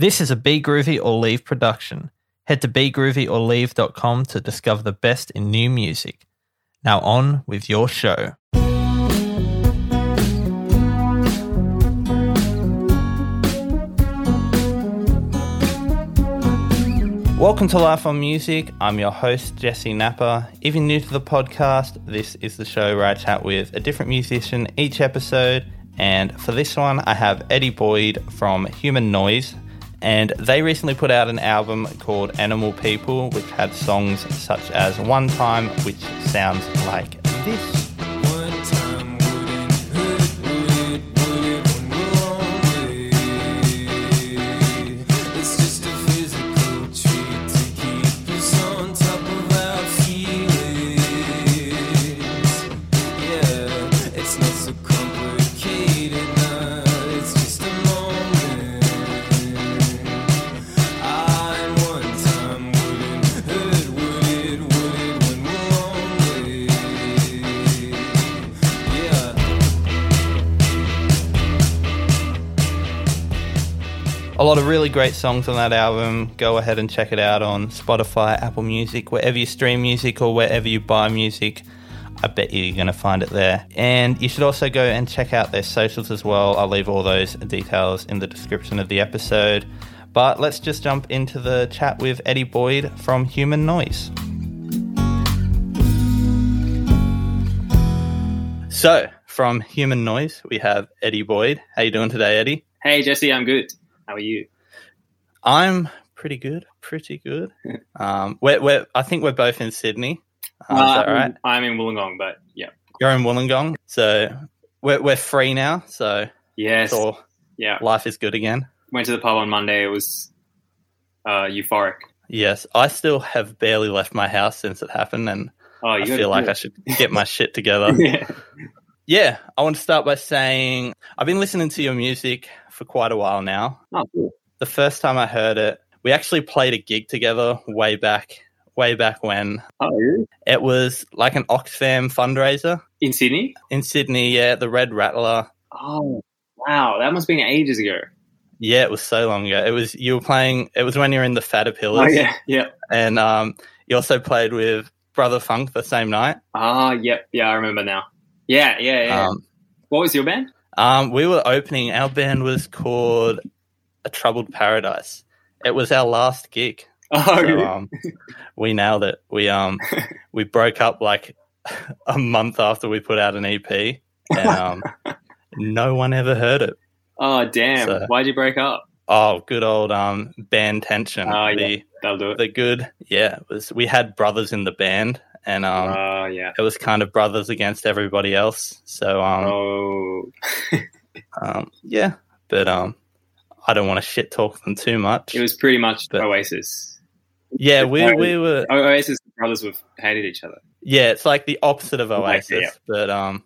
This is a Be Groovy or Leave production. Head to begroovyorleave.com to discover the best in new music. Now on with your show. Welcome to Life on Music. I'm your host, Jessey Napa. If you're new to the podcast, this is the show where I chat with a different musician each episode. And for this one, I have Eddie Boyd from Human Noise. And they recently put out an album called Animal People, which had songs such as One Time, which sounds like this. A lot of really great songs on that album. Go ahead and check it out on Spotify, Apple Music, wherever you stream music or wherever you buy music. I bet you you're going to find it there. And you should also go and check out their socials as well. I'll leave all those details in the description of the episode. But let's just jump into the chat with Eddie Boyd from Human Noise. So, from Human Noise, we have Eddie Boyd. How you doing today, Eddie? Hey Jessey, I'm good. How are you? I'm pretty good, pretty good. Um, we're, we're, I think we're both in Sydney. Uh, is that Uh, right? I'm in Wollongong, but yeah. You're in Wollongong, so we're we're free now. So Yes. Yeah. life is good again. Went to the pub on Monday. It was uh, euphoric. Yes, I still have barely left my house since it happened, and Oh, I feel like do I should get my shit together. yeah. Yeah, I want to start by saying I've been listening to your music for quite a while now. Oh, cool. The first time I heard it, we actually played a gig together way back, way back when. Oh, really? It was like an Oxfam fundraiser In Sydney? in Sydney. Yeah, the Red Rattler. Oh, wow. That must have been ages ago. Yeah, it was so long ago. It was you were playing. It was when you were in the Fatter Pillars. Oh, yeah. Yeah. and um, you also played with Brother Funk the same night. Ah, yep. Yeah, I remember now. Yeah, yeah, yeah. Um, what was your band? um, we were opening. Our band was called A Troubled Paradise. It was our last gig. Oh, So, really? um, we nailed it. We um we broke up like a month after we put out an EP, and um, no one ever heard it. oh, damn. so- Why'd you break up? Oh, good old um band tension. Oh, yeah. the That'll do it. the good yeah it was we had brothers in the band, and um Oh, yeah. it was kind of brothers against everybody else. So um, Oh, um yeah, but um I don't want to shit talk them too much. it was pretty much But- Oasis. yeah, we we were Oasis brothers have hated each other. Yeah, it's like the opposite of Oasis, yeah. but um,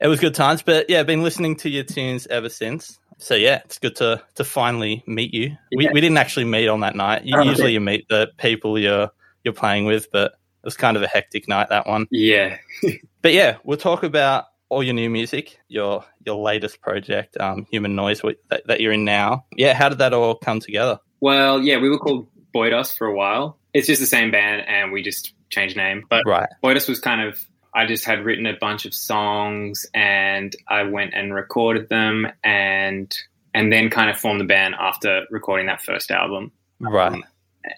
it was good times. But yeah, I've been listening to your tunes ever since. So yeah, it's good to to finally meet you. We Yeah. we didn't actually meet on that night. You, Oh. Usually you meet the people you're you're playing with, but was kind of a hectic night that one. Yeah. But yeah, we'll talk about all your new music, your your latest project, um, Human Noise, that, that you're in now. Yeah, how did that all come together? Well, yeah, we were called Boydus for a while. It's just the same band, and we just changed name. But Right. Boydus was kind of I just had written a bunch of songs, and I went and recorded them, and and then kind of formed the band after recording that first album. Right.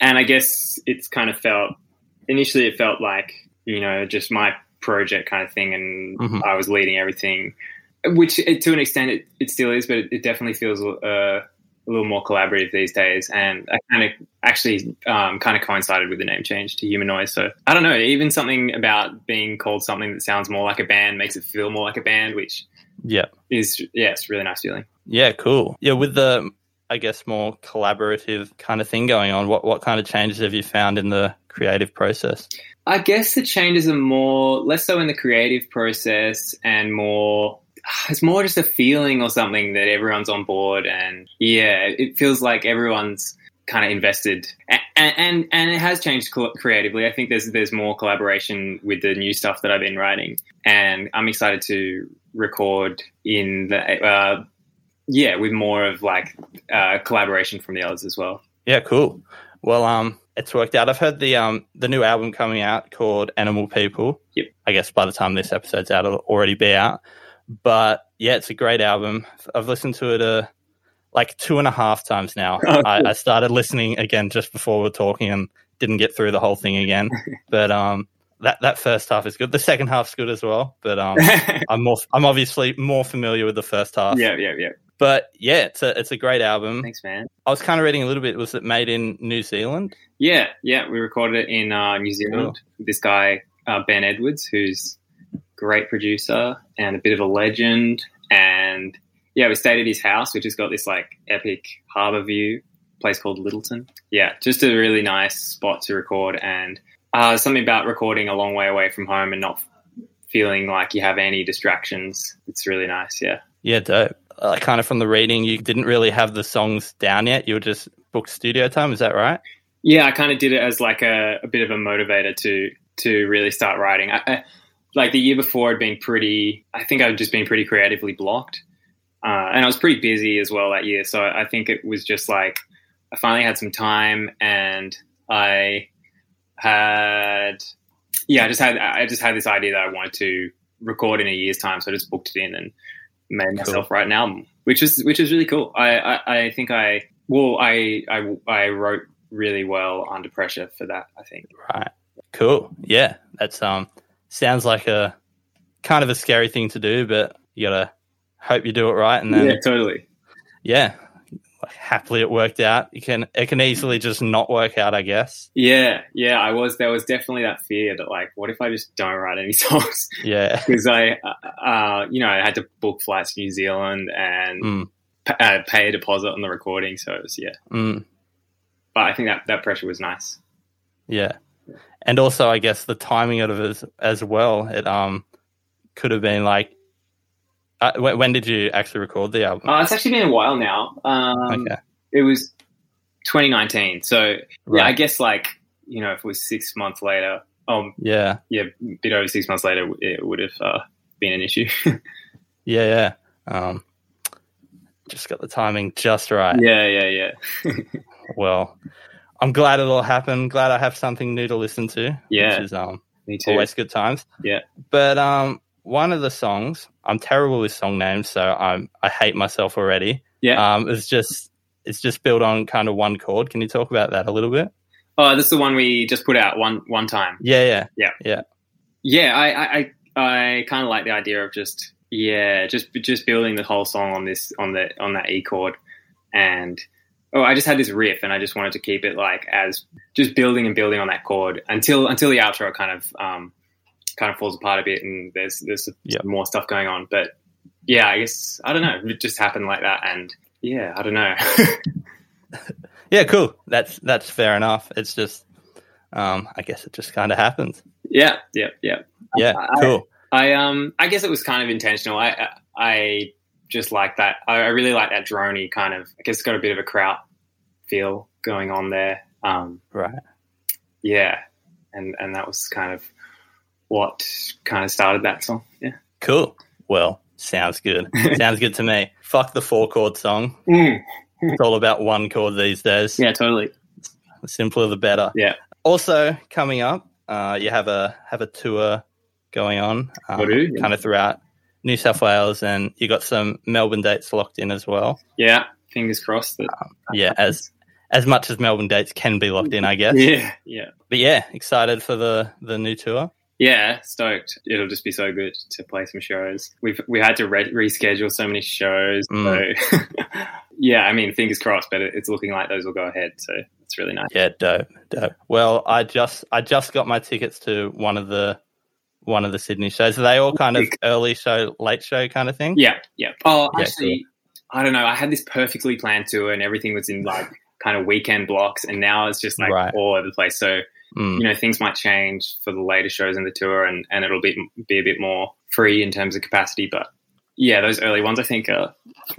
And I guess it's kind of felt initially it felt like you know just my project kind of thing, and Mhm. I was leading everything, which it, to an extent it, it still is, but it, it definitely feels uh, a little more collaborative these days. And I kind of actually um, kind of coincided with the name change to Human Noise. So I don't know, even something about being called something that sounds more like a band makes it feel more like a band, which Yeah. is yeah, it's a really nice feeling. Yeah, cool. Yeah, with the I guess more collaborative kind of thing going on, what what kind of changes have you found in the creative process? I guess the changes are more less so in the creative process and more it's more just a feeling or something that everyone's on board and yeah, it feels like everyone's kind of invested and and and it has changed creatively. I think there's there's more collaboration with the new stuff that I've been writing and I'm excited to record in the uh, yeah, with more of like uh, collaboration from the others as well. Yeah, cool. Well, um, it's worked out. I've heard the um the new album coming out called Animal People. Yep. I guess by the time this episode's out, it'll already be out. But yeah, it's a great album. I've listened to it uh like two and a half times now. Oh, I, cool. I started listening again just before we were talking and didn't get through the whole thing again. but um, that that first half is good. The second half's good as well. But um, I'm more I'm obviously more familiar with the first half. yeah, yeah, yeah. But yeah, it's a it's a great album. Thanks, man. I was kind of reading a little bit. Was it made in New Zealand? Yeah, yeah. We recorded it in uh, New Zealand. This guy uh, Ben Edwards, who's a great producer and a bit of a legend, and yeah, we stayed at his house, which has got this like epic harbour view. Place called Lyttelton. Yeah, just a really nice spot to record, and uh, something about recording a long way away from home and not feeling like you have any distractions. It's really nice. Yeah. Yeah, dope. Uh, kind of from the reading, you didn't really have the songs down yet. You were just booked studio time. Is that right? Yeah, I kind of did it as like a, a bit of a motivator to to really start writing. I, I, like the year before, I'd been pretty. I think I'd just been pretty creatively blocked, uh, and I was pretty busy as well that year. So I think it was just like I finally had some time, and I had yeah, I just had I just had this idea that I wanted to record in a year's time. So I just booked it in and made myself an album, which is which is really cool. I I, I think I well I, I I wrote really well under pressure for that. I think. Right. Cool. Yeah, that's um sounds like a kind of a scary thing to do, but you gotta hope you do it right, and then yeah, totally. yeah, happily it worked out. You can it can easily just not work out, I guess. Yeah, yeah. I was there was definitely that fear that like, what if I just don't write any songs? Yeah. Because I, uh, uh, you know, I had to book flights to New Zealand and Mm, p- uh, pay a deposit on the recording. So it was yeah. mm, But I think that that pressure was nice. yeah. And also, I guess the timing of it as, as well. It um could have been like. Uh, when, did you actually record the album? Uh, it's actually been a while now. Um, okay. It was 2019. So yeah, I guess like you know, if it was six months later, um, Yeah. yeah, a bit over six months later, it would have uh, been an issue. Yeah. Yeah. Um, just got the timing just right. yeah, yeah, yeah, Well, I'm glad it all happened. Glad I have something new to listen to. Yeah. Which is um Me too. always good times. Yeah. But um, one of the songs, I'm terrible with song names, so I'm I hate myself already. Yeah. Um, it's just it's just built on kind of one chord. Can you talk about that a little bit? Oh, that's the one we just put out one one time. Yeah, yeah, Yeah, yeah, yeah. I, I, I kind of like the idea of just yeah, just just building the whole song on this on the on that E chord, and oh, I just had this riff, and I just wanted to keep it like as just building and building on that chord until until the outro kind of um kind of falls apart a bit, and there's there's Yep. more stuff going on. But yeah, I guess I don't know, it just happened like that, and yeah, I don't know. yeah. Cool. That's that's fair enough. It's just, um, I guess it just kind of happens. yeah, yeah, yeah. Yeah, I- cool. I um I guess it was kind of intentional. I I, I just like that. I, I really like that droney kind of. I guess it's got a bit of a kraut feel going on there. Um, Right. yeah, and and that was kind of what kind of started that song. Yeah. Cool. Well, sounds good. sounds good to me. Fuck the four chord song. It's all about one chord these days. Yeah, totally. The simpler the better. Yeah. Also coming up, uh, you have a have a tour going on, um, do, yeah. kind of throughout New South Wales, and you got some Melbourne dates locked in as well. Yeah, fingers crossed. That, Yeah, as as much as Melbourne dates can be locked in, I guess. yeah, yeah, But yeah, excited for the the new tour. Yeah. Stoked. It'll just be so good to play some shows. We've we had to re- reschedule so many shows. Mm. So yeah, I mean, fingers crossed. But it's looking like those will go ahead. So it's really nice. Yeah, dope, dope. Well, I just I just got my tickets to one of the one of the Sydney shows. Are they all kind of early show, late show kind of thing? Yeah, yeah. Oh, Yeah, actually, I don't know. I had this perfectly planned tour, and everything was in like kind of weekend blocks, and now it's just like Right. all over the place. So Mm, you know, things might change for the later shows in the tour, and and it'll be be a bit more free in terms of capacity. But yeah, those early ones, I think, are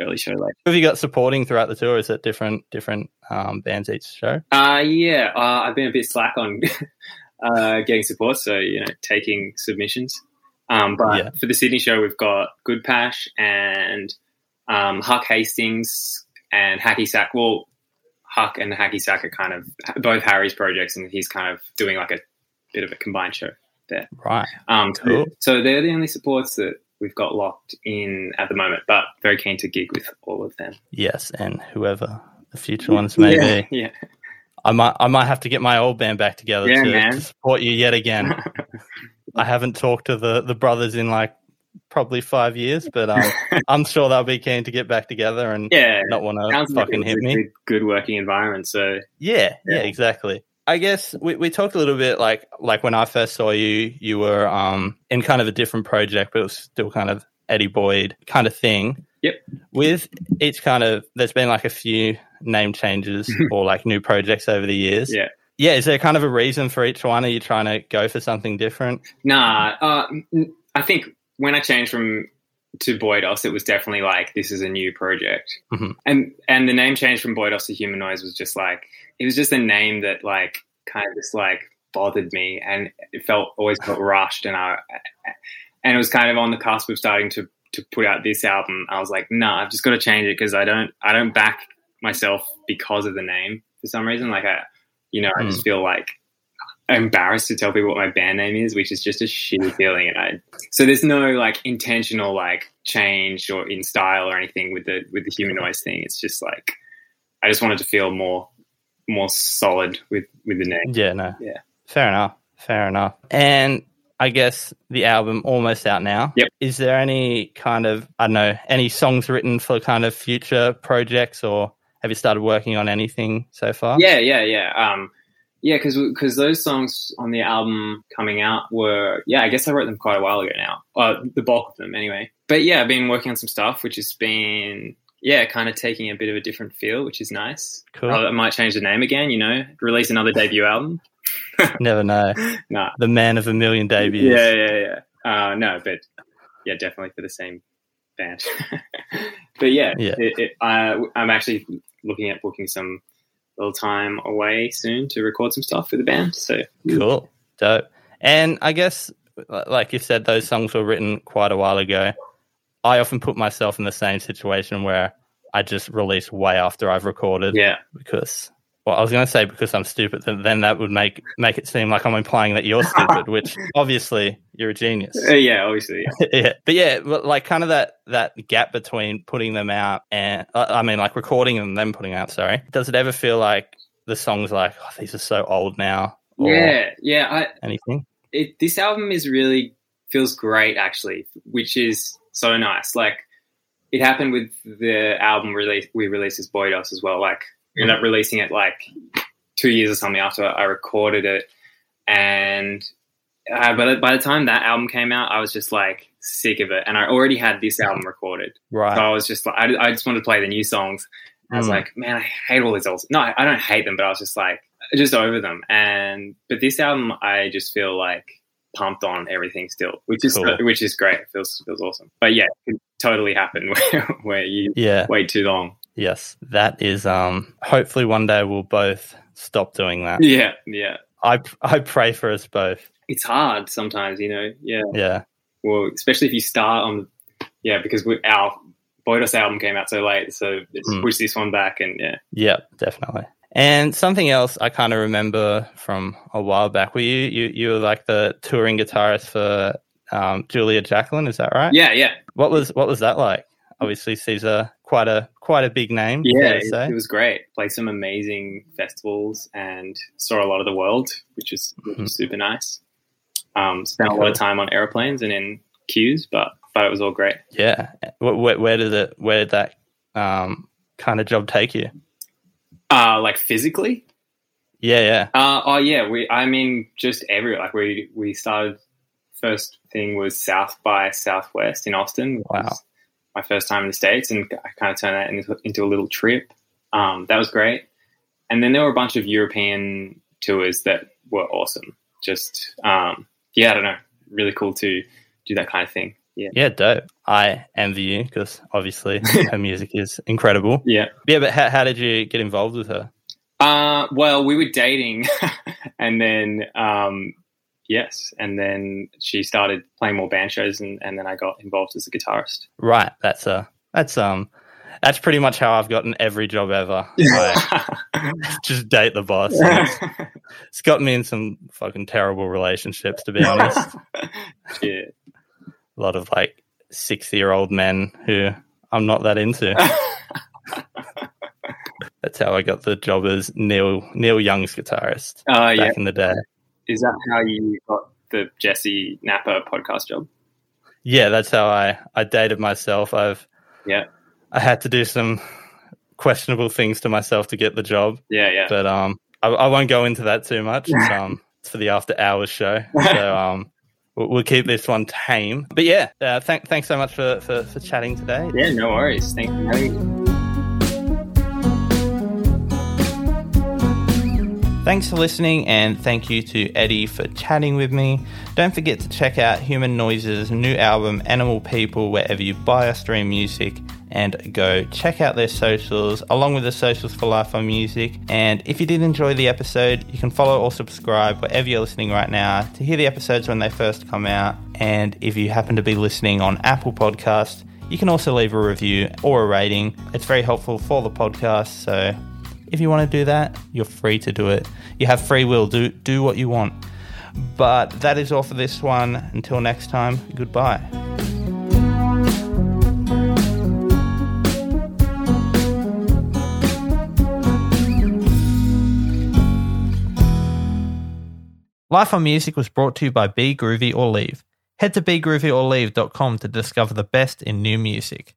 early show late. Who have you got supporting throughout the tour? Is it different different um, bands each show? Uh yeah, uh, I've been a bit slack on uh, getting support, so you know, taking submissions. Um, but Yeah. for the Sydney show, we've got Good Pash and um, Huck Hastings and Hacky Sack. Well, Huck and the Hacky Sack are kind of both Harry's projects, and he's kind of doing like a bit of a combined show there. Right. Um, Cool. So they're the only supports that we've got locked in at the moment, but very keen to gig with all of them. Yes, and whoever the future ones may yeah, be. yeah. I might I might have to get my old band back together Yeah, to, to support you yet again. I haven't talked to the, the brothers in like probably five years, but um, I'm sure they'll be keen to get back together and yeah. not want to like fucking hit me. good, good working environment. So Yeah, yeah, Yeah. exactly. I guess we, we talked a little bit like like when I first saw you, you were um in kind of a different project, but it was still kind of Eddie Boyd kind of thing. Yep. With each kind of there's been like a few name changes or like new projects over the years. Yeah. Yeah, is there kind of a reason for each one? Are you trying to go for something different? Nah, uh, I think when I changed from to Boydos, it was definitely like this is a new project, Mhm. and and the name change from Boydos to Human Noise was just like it was just a name that like kind of just like bothered me, and it felt always felt rushed, and I and it was kind of on the cusp of starting to to put out this album. I was like, nah, I've just got to change it because I don't I don't back myself because of the name for some reason. Like I, you know, I just feel like embarrassed to tell people what my band name is, which is just a shitty feeling. And I, so there's no like intentional like change or in style or anything with the with the human noise thing. It's just like I just wanted to feel more more solid with with the name. Yeah, no. Yeah. Fair enough. Fair enough. And I guess the album almost out now. Yep. Is there any kind of I don't know any songs written for kind of future projects, or have you started working on anything so far? Yeah, yeah, yeah. Um, yeah, because because those songs on the album coming out were yeah, I guess I wrote them quite a while ago now. Uh, the bulk of them anyway. But yeah, I've been working on some stuff which has been yeah, kind of taking a bit of a different feel, which is nice. Cool. I might change the name again, you know, release another debut album. Never know. Nah. The man of a million debuts. Yeah, yeah, yeah. Uh, no, but yeah, definitely for the same band. but yeah, Yeah. It, it, I, I'm actually looking at booking some little time away soon to record some stuff for the band. So Cool. Dope. And I guess, like you said, those songs were written quite a while ago. I often put myself in the same situation where I just release way after I've recorded. yeah, because well, I was going to say because I'm stupid, then, then that would make make it seem like I'm implying that you're stupid, which obviously you're a genius. Uh, yeah, obviously. Yeah. yeah, but yeah, but like kind of that that gap between putting them out and uh, I mean like recording and then putting out. Sorry, does it ever feel like the songs like oh, these are so old now? Yeah, yeah. I, anything? it, this album is really feels great actually, which is so nice. Like it happened with the album release we released as Boydos as well. Like we ended up releasing it like two years or something after I recorded it, and uh, by the, by the time that album came out, I was just like sick of it, and I already had this album recorded, Right. so I was just like, I, I just wanted to play the new songs. I was Mm. like, man, I hate all these old. No, I don't hate them, but I was just like, just over them. And but this album, I just feel like pumped on everything still, which is Cool. which is great. It feels feels awesome. But yeah, it can totally happen where, where you yeah. wait too long. Yes. That is. Um. Hopefully, one day we'll both stop doing that. Yeah, yeah. I I pray for us both. It's hard sometimes, you know. Yeah. Yeah. Well, especially if you start on, yeah, because we, our Boydos album came out so late, so it's Mm. pushed this one back, and yeah. Yep, definitely. And something else I kind of remember from a while back. Were you you you were like the touring guitarist for um, Julia Jacklin? Is that right? Yeah, yeah, What was what was that like? Obviously, Caesar quite a quite a big name. yeah. It, it was great. Played some amazing festivals and saw a lot of the world, which was, which was super nice. Um, spent a lot of time on airplanes and in queues, but but it was all great. yeah. Where, where, did it? Where did that um, kind of job take you? Uh, like physically, Yeah, yeah. Uh, oh yeah, we. I mean, just everywhere. Like we we started. First thing was South by Southwest in Austin. Wow. My first time in the states, and I kind of turned that into, into a little trip. Um, that was great. And then there were a bunch of European tours that were awesome. Just um, yeah, I don't know, really cool to do that kind of thing. Yeah, Yeah, dope. I envy you because obviously her music is incredible. yeah. Yeah, but how, how did you get involved with her? Uh, well, we were dating, and then um, yes, and then she started playing more band shows, and, and then I got involved as a guitarist. Right, that's a That's um, that's pretty much how I've gotten every job ever. Just date the boss. It's, it's got me in some fucking terrible relationships, to be honest. yeah. A lot of like sixty-year-old men who I'm not that into. That's how I got the job as Neil Neil Young's guitarist Oh yeah. in the day. Is that how you got the Jessey Napa podcast job? Yeah, that's how I I dated myself. I've Yeah. I had to do some questionable things to myself to get the job, Yeah, yeah. but um, I, I won't go into that too much. It's, um, it's for the after hours show, so um, we'll, we'll keep this one tame. But yeah, uh, thank, thanks so much for, for for chatting today. yeah, no worries. Thank you for having me. Thanks for listening, and thank you to Eddie for chatting with me. Don't forget to check out Human Noises' new album, Animal People, wherever you buy or stream music, and go check out their socials, along with the socials for Life on Music. And if you did enjoy the episode, you can follow or subscribe wherever you're listening right now to hear the episodes when they first come out. And if you happen to be listening on Apple Podcasts, you can also leave a review or a rating. It's very helpful for the podcast, so if you want to do that, you're free to do it. You have free will. Do do what you want. But that is all for this one. Until next time, goodbye. Life on Music was brought to you by Be Groovy or Leave. Head to begroovyorleave.com to discover the best in new music.